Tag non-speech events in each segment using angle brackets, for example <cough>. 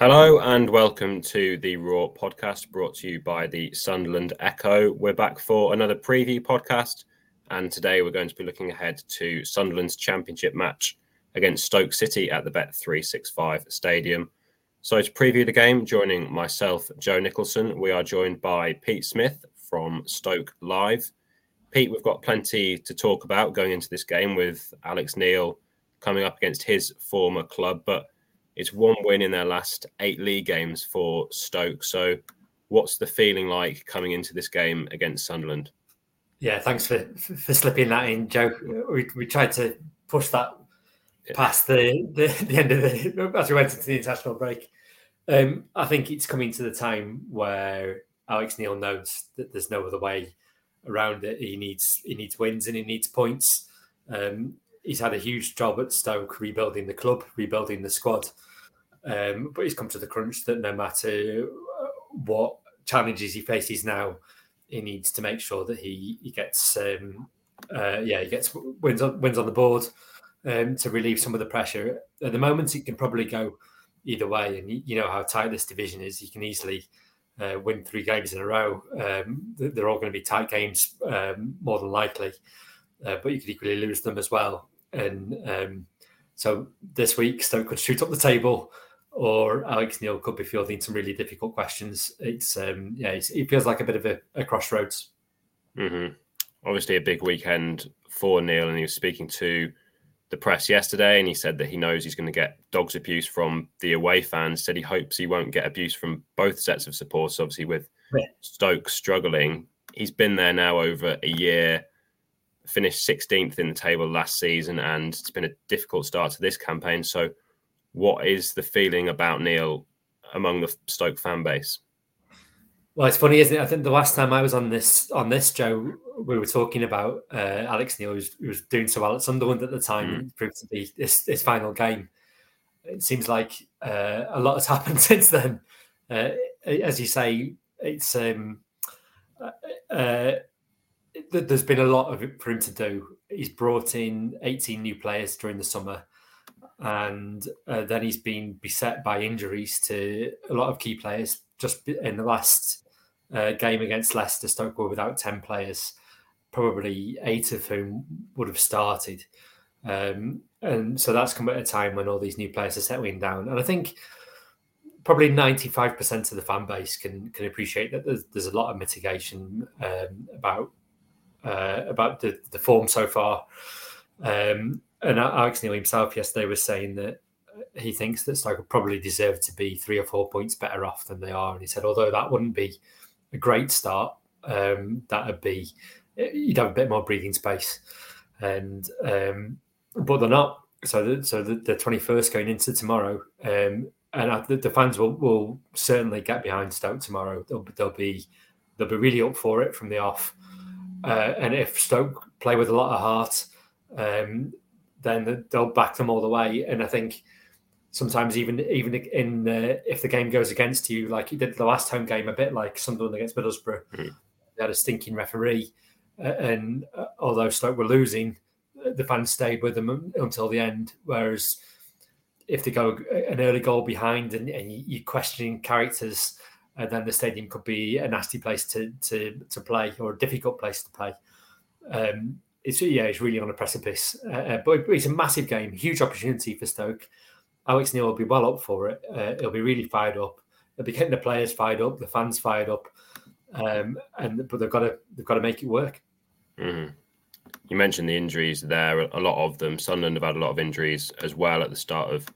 Hello and welcome to the Roar podcast brought to you by the Sunderland Echo. We're back for another preview podcast, and today we're going to be looking ahead to Sunderland's championship match against Stoke City at the Bet365 Stadium. So, to preview the game, joining myself, Joe Nicholson, we are joined by Pete Smith from Stoke Live. Pete, we've got plenty to talk about going into this game with Alex Neil coming up against his former club, but it's one win in their last eight league games for Stoke. So, what's the feeling like coming into this game against Sunderland? Yeah, thanks for for slipping that in, Joe. We, we tried to push that past the, the, the end of the as we went into the international break. Um, I think it's coming to the time where Alex Neil knows that there's no other way around it. He needs he needs wins and he needs points. Um, he's had a huge job at Stoke rebuilding the club, rebuilding the squad. Um, but he's come to the crunch that no matter uh, what challenges he faces now, he needs to make sure that he he gets um, uh, yeah he gets wins on wins on the board um, to relieve some of the pressure. At the moment, it can probably go either way, and you, know how tight this division is. He can easily uh, win three games in a row. Um, they're all going to be tight games, um, more than likely, uh, but you could equally lose them as well. And um, so this week, Stoke could shoot up the table or Alex Neil could be fielding some really difficult questions. It's um, yeah, it's, it feels like a bit of a, a crossroads. Mm-hmm. Obviously, a big weekend for Neil, and he was speaking to the press yesterday, and he said that he knows he's going to get dogs abuse from the away fans. Said he hopes he won't get abuse from both sets of supporters. Obviously, with yeah. Stoke struggling, he's been there now over a year. Finished 16th in the table last season, and it's been a difficult start to this campaign. So what is the feeling about Neil among the Stoke fan base? Well, it's funny, isn't it? I think the last time I was on this on this Joe, we were talking about uh, Alex Neil, who was, who was, doing so well at Sunderland at the time, mm. proved to be his, his final game. It seems like uh, a lot has <laughs> happened since then. Uh, as you say, it's um, uh, uh, there's been a lot of it for him to do. He's brought in 18 new players during the summer and uh, then he's been beset by injuries to a lot of key players. Just in the last uh, game against Leicester, Stoke were without ten players, probably eight of whom would have started, um, and so that's come at a time when all these new players are settling down. And I think probably ninety five percent of the fan base can can appreciate that there's, there's a lot of mitigation um, about uh, about the, the form so far. Um, and Alex Neil himself yesterday was saying that he thinks that Stoke probably deserve to be three or four points better off than they are. And he said, although that wouldn't be a great start, um, that would be you'd have a bit more breathing space. And um, but they're not. So the, so the twenty first going into tomorrow, um, and the, the, fans will, will certainly get behind Stoke tomorrow. They'll, they'll be they'll be really up for it from the off. Uh, and if Stoke play with a lot of heart, um, then they'll back them all the way. And I think sometimes even even in the, if the game goes against you, like he did the last home game, a bit like Sunderland against Middlesbrough, mm-hmm. they had a stinking referee, uh, and uh, although Stoke were losing, the fans stayed with them until the end. Whereas if they go an early goal behind and, and you're questioning characters, uh, then the stadium could be a nasty place to to to play or a difficult place to play. Um, it's yeah, it's really on a precipice. Uh, uh but it's a massive game, huge opportunity for Stoke. Alex Neil will be well up for it. Uh, he'll be really fired up. They'll be getting the players fired up, the fans fired up, um, and but they've got to they've got to make it work. Mm-hmm. You mentioned the injuries there, a lot of them. Sunderland have had a lot of injuries as well at the start of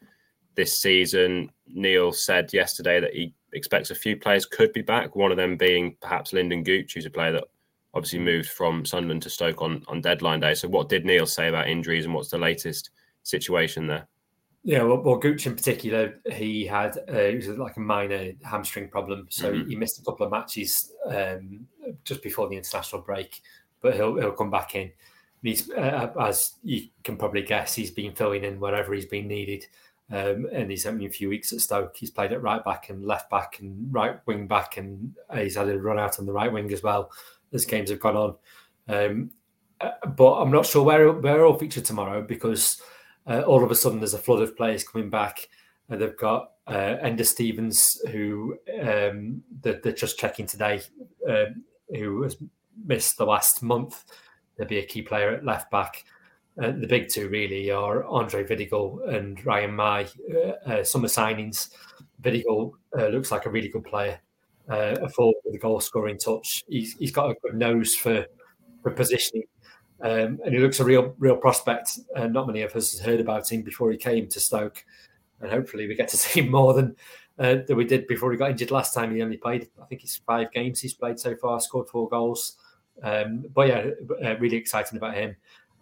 this season. Neil said yesterday that he expects a few players could be back. One of them being perhaps Lynden Gooch, who's a player that obviously moved from Sunderland to Stoke on, on deadline day. So, what did Neil say about injuries and what's the latest situation there? Yeah, well, well Gooch in particular, he had uh, it was like a minor hamstring problem, so mm-hmm. he missed a couple of matches um, just before the international break, but he'll he'll come back in. He's uh, as you can probably guess, he's been filling in wherever he's been needed. Um, and he's only a few weeks at Stoke. He's played at right back and left back and right wing back, and he's had a run out on the right wing as well as games have gone on. Um, uh, but I'm not sure where where it'll feature tomorrow because uh, all of a sudden there's a flood of players coming back, And they've got uh, Enda Stevens, who um, they're, they're, just checking today, um, who has missed the last month. There'll be a key player at left back. Uh, the big two really are Andre Vidigal and Ryan Mmaee. Uh, uh, summer signings. Vidigal uh, looks like a really good player, uh, a forward with a goal scoring touch. He's, he's got a good nose for for positioning, um, and he looks a real real prospect. Uh, not many of us heard about him before he came to Stoke, and hopefully we get to <laughs> see him more than uh, than we did before he got injured last time. He only played, I think, it's five games he's played so far, scored four goals. Um, but yeah, really exciting about him.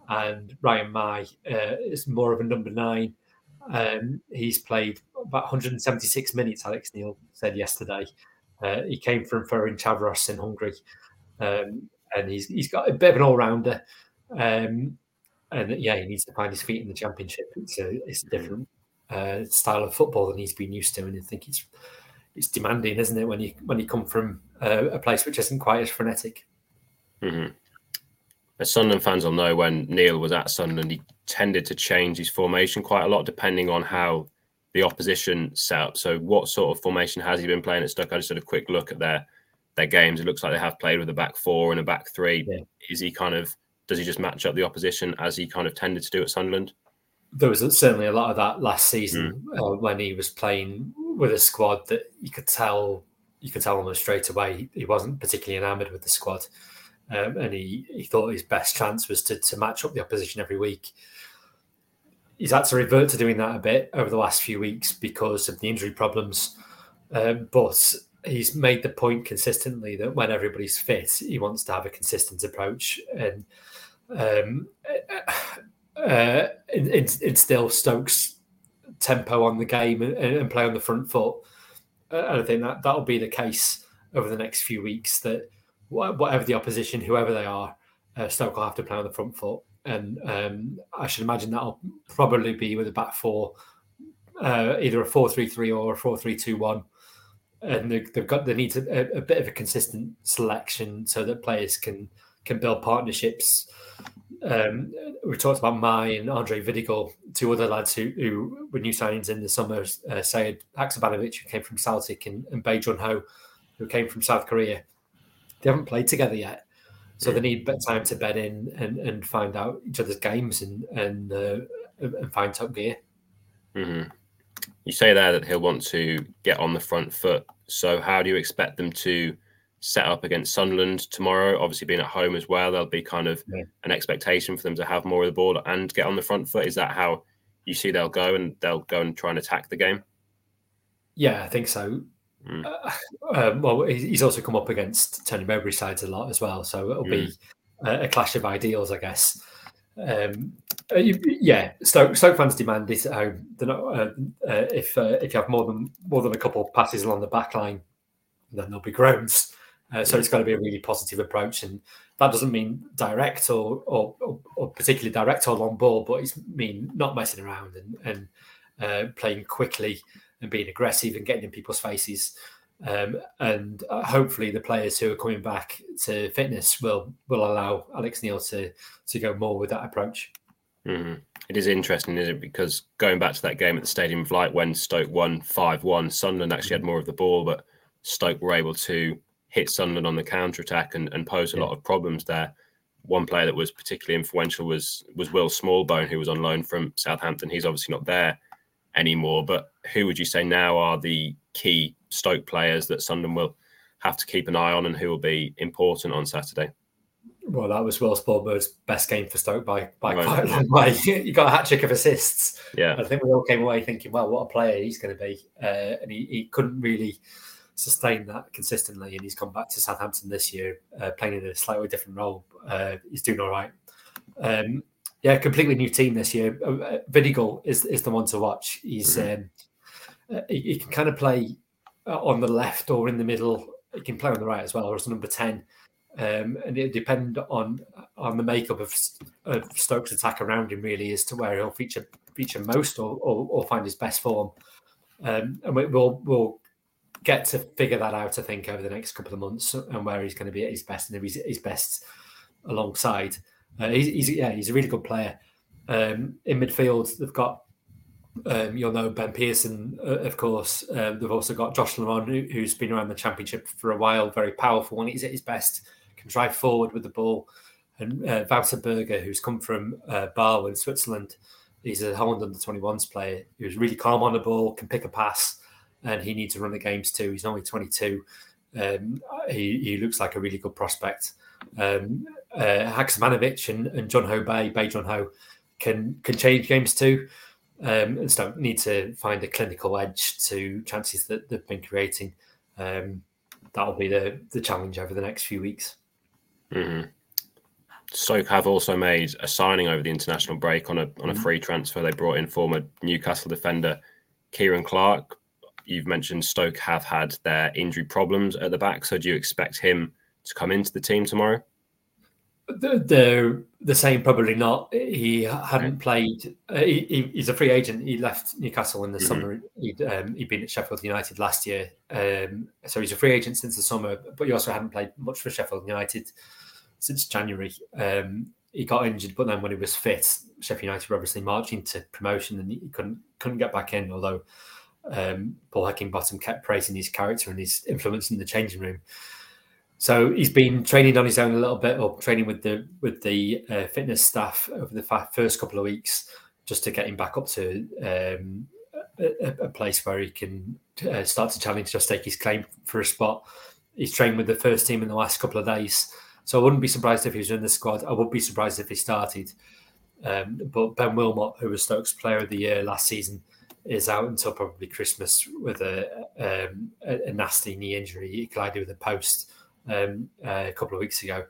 And Ryan Mmaee uh, is more of a number nine. Um, he's played about 176 minutes. Alex Neil said yesterday. Uh, he came from Ferencvaros in Hungary, um, and he's he's got a bit of an all rounder. Um, and yeah, he needs to find his feet in the championship. It's a it's a different uh, style of football than he's been used to, and I think it's it's demanding, isn't it, when you when you come from uh, a place which isn't quite as frenetic. Mm-hmm. As Sunderland fans will know, when Neil was at Sunderland, he tended to change his formation quite a lot depending on how the opposition set up. So, what sort of formation has he been playing at Stoke? I just had a quick look at their their games. It looks like they have played with a back four and a back three. Yeah. Is he kind of does he just match up the opposition as he kind of tended to do at Sunderland? There was certainly a lot of that last season mm. uh, when he was playing with a squad that you could tell you could tell almost straight away he wasn't particularly enamoured with the squad, um, and he, he thought his best chance was to to match up the opposition every week. He's had to revert to doing that a bit over the last few weeks because of the injury problems, um, but he's made the point consistently that when everybody's fit, he wants to have a consistent approach and um, uh, instill Stokes tempo on the game and, and, play on the front foot. Uh, and I think that that'll be the case over the next few weeks. That whatever the opposition, whoever they are, uh, Stoke will have to play on the front foot. And um, I should imagine that'll probably be with a back four, uh, either a four-three-three or a four-three-two-one and they've got they need a, a, bit of a consistent selection so that players can can build partnerships. Um, we talked about Mmaee and Andre Vidigal, two other lads who, who were new signings in the summer. Uh, Sead Haksabanovic, who came from Celtic, and, and Bae Jun Ho, who came from South Korea. They haven't played together yet, so they need time to bed in and, and find out each other's games and and uh, and find top gear. Mm-hmm. You say there that he'll want to get on the front foot. So how do you expect them to set up against Sunderland tomorrow? Obviously, being at home as well, there'll be kind of yeah. an expectation for them to have more of the ball and get on the front foot. Is that how you see they'll go and they'll go and try and attack the game? Yeah, I think so. Mm. Uh, uh, <laughs> well, he's also come up against Tony Mowbray sides a lot as well, so it'll mm. be a, a, clash of ideals, I guess. Um, uh, yeah, Stoke, Stoke fans demand this at home. They're not, uh, uh, if uh, if you have more than more than a couple of passes along the back line, then there'll be groans. Uh, so it's got to be a really positive approach, and that doesn't mean direct or or, or, or particularly direct or long ball, but it's mean not messing around and and uh, playing quickly and being aggressive and getting in people's faces. Um, and uh, hopefully, the players who are coming back to fitness will will allow Alex Neil to to go more with that approach. Mm-hmm. It is interesting, is it? Because going back to that game at the Stadium of Light when Stoke won five one, Sunderland actually had more of the ball, but Stoke were able to hit Sunderland on the counter attack and, and pose a yeah. lot of problems there. One player that was particularly influential was was Will Smallbone, who was on loan from Southampton. He's obviously not there anymore, but who would you say now are the key Stoke players that Sunderland will have to keep an eye on and who will be important on Saturday? Well, that was Will Smallbone's best game for Stoke by by right. quite a long way. <laughs> he got a hat trick of assists. Yeah, I think we all came away thinking, well, what a player he's going to be, uh, and he, he couldn't really sustain that consistently. And he's come back to Southampton this year, uh, playing in a slightly different role. Uh, he's doing all right. Um, yeah, completely new team this year. Uh, Vidigal is is the one to watch. He's um, uh, he, he, can kind of play uh, on the left or in the middle. He can play on the right as well, or as a number ten. Um, and it depend on on the makeup of, of Stokes' attack around him really as to where he'll feature feature most or, or, or find his best form. Um, and we, will we'll get to figure that out, I think, over the next couple of months and where he's going to be at his best and if he's his best alongside. Uh, he's, he's, yeah, he's a really good player. Um, in midfield, they've got Um, you'll know Ben Pearson, uh, of course. Um, they've also got Josh Laurent, who, has been around the championship for a while, very powerful when he's at his best, can drive forward with the ball. And uh, Wouter Burger, who's come from uh, Basel in Switzerland, he's a Holland under 21s player who's really calm on the ball, can pick a pass, and he needs to run the games too. He's only 22. Um, he, he, looks like a really good prospect. Um, uh, Haksabanovic and, and Jun Ho Bae, Bae Jun Ho, can can change games too. Um, and so need to find a clinical edge to chances that they've been creating. Um, that'll be the the challenge over the next few weeks. Mm-hmm. Stoke have also made a signing over the international break on a on a mm-hmm. free transfer. They brought in former Newcastle defender Ciaran Clark. You've mentioned Stoke have had their injury problems at the back, so do you expect him to come into the team tomorrow? They're the same, probably not. He hadn't played. Uh, he, he's a free agent. He left Newcastle in the mm-hmm. summer. He'd, um, he'd been at Sheffield United last year, um, so he's a free agent since the summer. But he also hadn't played much for Sheffield United since January. Um, he got injured, but then when he was fit, Sheffield United were obviously marching to promotion, and he couldn't couldn't get back in. Although um, Paul Heckingbottom kept praising his character and his influence in the changing room. So he's been training on his own a little bit, or training with the with the uh, fitness staff over the first couple of weeks, just to get him back up to um, a, a, place where he can uh, start to challenge, just take his claim for a spot. He's trained with the first team in the last couple of days, so I wouldn't be surprised if he was in the squad. I would be surprised if he started. Um, but Ben Wilmot, who was Stokes Player of the Year last season, is out until probably Christmas with a, um, a, a nasty knee injury. He collided with a post um, uh, a couple of weeks ago.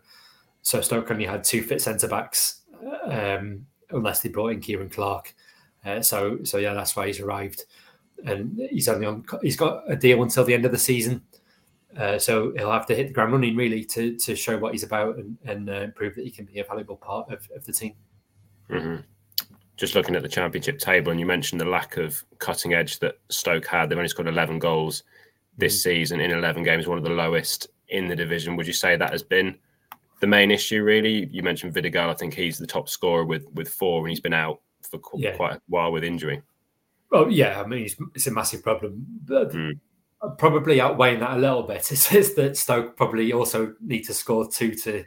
So Stoke only had two fit centre backs, um, unless they brought in Ciaran Clark. Uh, so so yeah, that's why he's arrived, and he's only on. He's got a deal until the end of the season, uh, so he'll have to hit the ground running really to to show what he's about and, and uh, prove that he can be a valuable part of, of the team. Mm-hmm. Just looking at the championship table, and you mentioned the lack of cutting edge that Stoke had. They've only scored 11 goals this mm-hmm. season in 11 games, one of the lowest in the division. Would you say that has been the main issue? Really, you mentioned Vidigal. I think he's the top scorer with with four, and he's been out for yeah. quite a while with injury. Well, yeah, I mean, it's, it's a massive problem. But mm. Probably outweighing that a little bit <laughs> is, that Stoke probably also need to score two to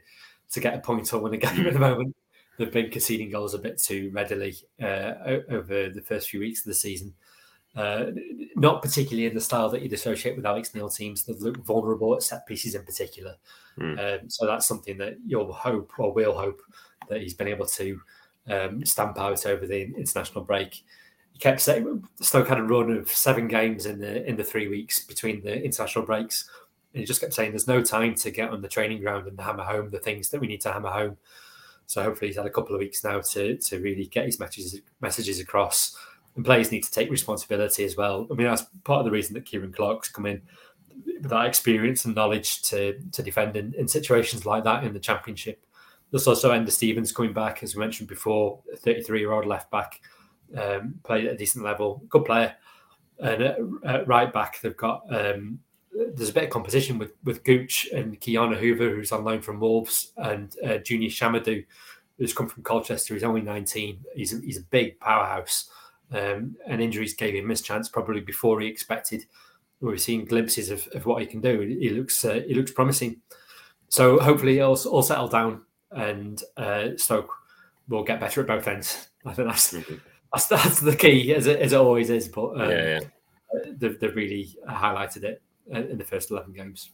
to get a point or win a game mm. at the moment. They've been conceding goals a bit too readily uh, over the first few weeks of the season. Uh, not particularly in the style that you'd associate with Alex Neil teams that look vulnerable at set pieces in particular. Mm. Um, so that's something that you'll hope or will hope that he's been able to um, stamp out over the international break. He kept saying Stoke had a run of seven games in the in the three weeks between the international breaks, and he just kept saying there's no time to get on the training ground and hammer home the things that we need to hammer home. So hopefully he's had a couple of weeks now to to really get his messages messages across and players need to take responsibility as well. I mean, that's part of the reason that Ciaran Clark's come in with that experience and knowledge to to defend in, in situations like that in the championship. There's also Enda Stevens coming back, as we mentioned before, a 33 year old left back, um, played at a decent level, good player. And at, at right back, they've got um, there's a bit of competition with with Gooch and Ki-Jana who's on loan from Wolves, and uh, Junior Tchamadeu, who's come from Colchester. He's only 19. He's a, he's a big powerhouse um, and injuries gave him his chance probably before he expected. We've seen glimpses of, of what he can do. He looks uh, he looks promising. So hopefully he'll all settle down and uh, Stoke will get better at both ends. I think that's mm-hmm. that's, that's the key as it, as it always is. But um, yeah, yeah. Uh, they've, they've really highlighted it uh, in the first eleven games.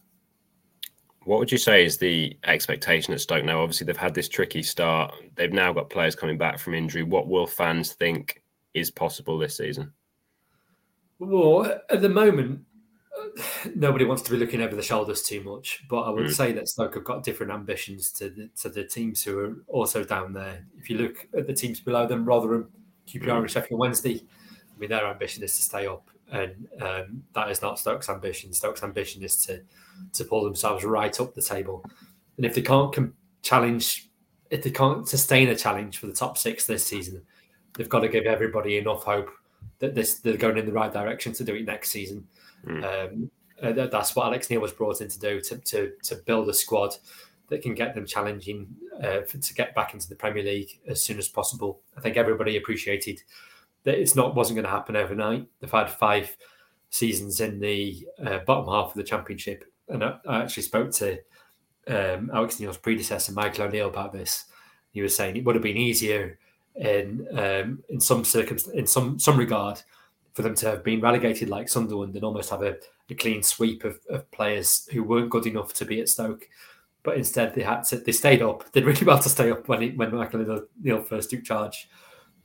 What would you say is the expectation at Stoke now? Obviously, they've had this tricky start. They've now got players coming back from injury. What will fans think is possible this season? Well, at the moment, nobody wants to be looking over the shoulders too much. But I would mm. say that Stoke have got different ambitions to the, to the teams who are also down there. If you look at the teams below them, Rotherham, QPR, mm. and Sheffield Wednesday, I mean, their ambition is to stay up, and um, that is not Stoke's ambition. Stoke's ambition is to to pull themselves right up the table, and if they can't com- challenge, if they can't sustain a challenge for the top six this season, they've got to give everybody enough hope that this they're going in the right direction to do it next season. Mm. Um, uh, that's what Alex Neil was brought in to do to, to, to build a squad that can get them challenging uh, for, to get back into the Premier League as soon as possible. I think everybody appreciated that it's not wasn't going to happen overnight. They've had five seasons in the uh, bottom half of the championship, and I, I actually spoke to um, Alex Neil's predecessor, Michael O'Neill, about this. He was saying it would have been easier in um, in some circumstance, in some some regard, for them to have been relegated like Sunderland and almost have a, a clean sweep of, of, players who weren't good enough to be at Stoke. But instead, they had to. They stayed up. They did really well to stay up when when Michael O'Neill first took charge.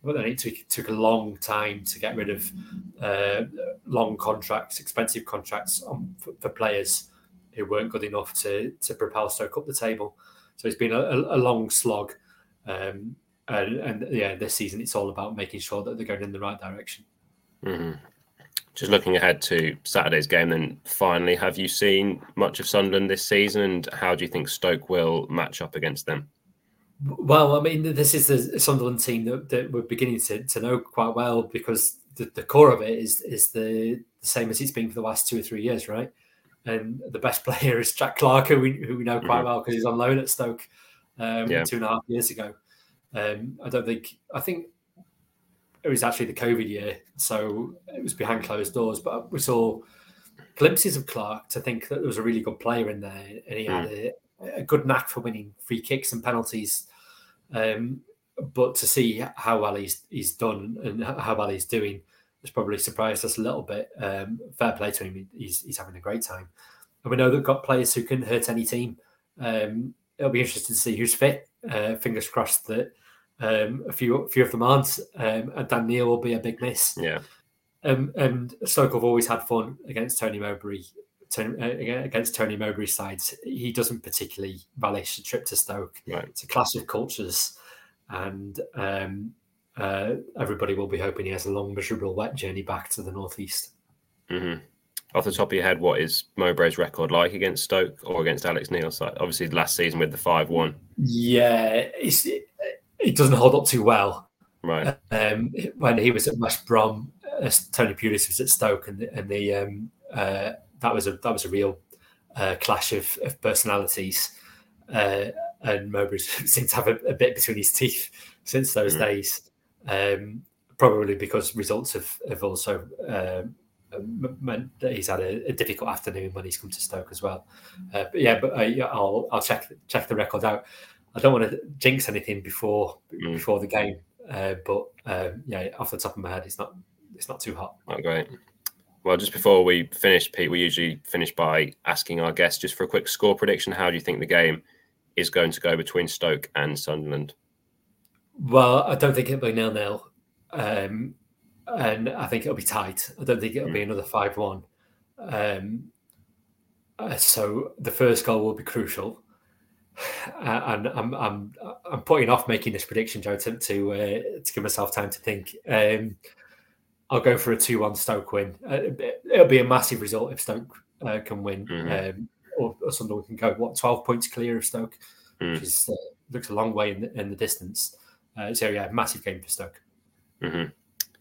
But then it took, took a long time to get rid of uh, long contracts, expensive contracts on, for, for players who weren't good enough to to propel Stoke up the table. So it's been a, a, a long slog, um, and, and, yeah, this season it's all about making sure that they're going in the right direction. Mm-hmm. Just looking ahead to Saturday's game, then finally, have you seen much of Sunderland this season, and how do you think Stoke will match up against them? Well, I mean, this is the Sunderland team that, that we're beginning to, to know quite well because the, the core of it is is the, the same as it's been for the last two or three years, right? and the best <laughs> player is Jack Clarke, who we, who we know quite mm-hmm. well because he's on loan at Stoke um, yeah. two and a half years ago. Um, I don't think I think it was actually the COVID year, so it was behind closed doors. But we saw glimpses of Clarke to think that there was a really good player in there, and he mm. had a, a, good knack for winning free kicks and penalties. Um, but to see how well he's he's done and how well he's doing has probably surprised us a little bit. Um, fair play to him; he's, he's having a great time, and we know they've got players who can hurt any team. Um, it'll be interesting to see who's fit. Uh, fingers crossed that um, a few a few of them aren't, um, and Dan Neil will be a big miss. Yeah. Um, and Stoke have always had fun against Tony Mowbray. Uh, against Tony Mowbray's sides, he doesn't particularly relish a trip to Stoke. Right. It's a clash of cultures, and um, uh, everybody will be hoping he has a long, miserable, wet journey back to the northeast. Mm-hmm. Off the top of your head, what is Mowbray's record like against Stoke or against Alex Neil's side? Obviously, last season with the five-one. Yeah, it, it doesn't hold up too well. Right. Um, when he was at West Brom, uh, Tony Pulis was at Stoke, and the, and the um, uh, that was a that was a real uh, clash of, of personalities. Uh, and Mowbray <laughs> seemed to have a, a, bit between his teeth since those mm. days um, probably because results have, have also um, meant that he's had a, a, difficult afternoon when he's come to Stoke as well. Uh, but yeah, but uh, yeah, I'll I'll check check the record out. I don't want to jinx anything before mm. before the game, uh, but um, yeah, off the top of my head, it's not it's not too hot. Oh, great. Well, just before we finish, Pete, we usually finish by asking our guests just for a quick score prediction. How do you think the game is going to go between Stoke and Sunderland? Well, I don't think it'll be nil nil, um, and I think it'll be tight. I don't think it'll mm. be another five one. Um, uh, so the first goal will be crucial, and I'm I'm I'm putting off making this prediction, Joe, to to, uh, to give myself time to think. Um, I'll go for a two-one Stoke win. Uh, it'll be a massive result if Stoke uh, can win, mm-hmm. um, or, or Sunderland can go what twelve points clear of Stoke, mm. which is uh, looks a long way in the, in the distance. Uh, so yeah, massive game for Stoke. Mm-hmm.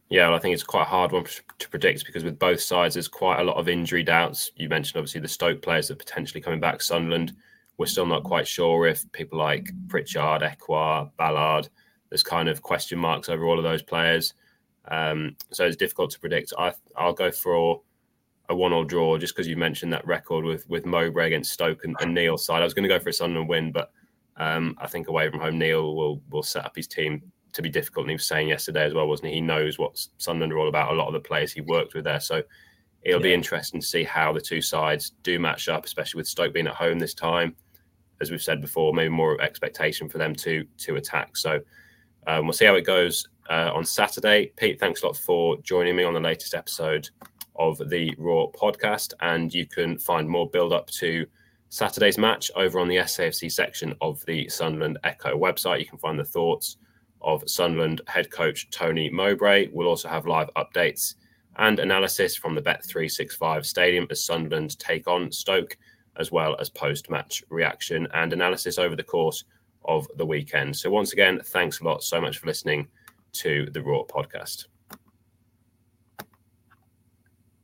Yeah, well, I think it's quite a hard one to predict because with both sides, there's quite a lot of injury doubts. You mentioned obviously the Stoke players are potentially coming back. Sunderland, we're still not quite sure if people like Pritchard, Ekwah, Ballard, there's kind of question marks over all of those players. Um, so it's difficult to predict. I, I'll go for a one-all draw just because you mentioned that record with with Mowbray against Stoke and, and Neil side. I was going to go for a Sunderland win, but um, I think away from home, Neil will will set up his team to be difficult. And he was saying yesterday as well, wasn't he? He knows what Sunderland are all about. A lot of the players he worked with there, so it'll yeah. be interesting to see how the two sides do match up, especially with Stoke being at home this time. As we've said before, maybe more expectation for them to to attack. So um, we'll see how it goes uh, on Saturday. Pete, thanks a lot for joining me on the latest episode of the Roar podcast, and you can find more build up to Saturday's match over on the SAFC section of the Sunderland Echo website. You can find the thoughts of Sunderland head coach Tony Mowbray. We'll also have live updates and analysis from the Bet365 stadium as Sunderland take on Stoke, as well as post match reaction and analysis over the course of the weekend. So, once again, thanks a lot so much for listening to the Roar podcast.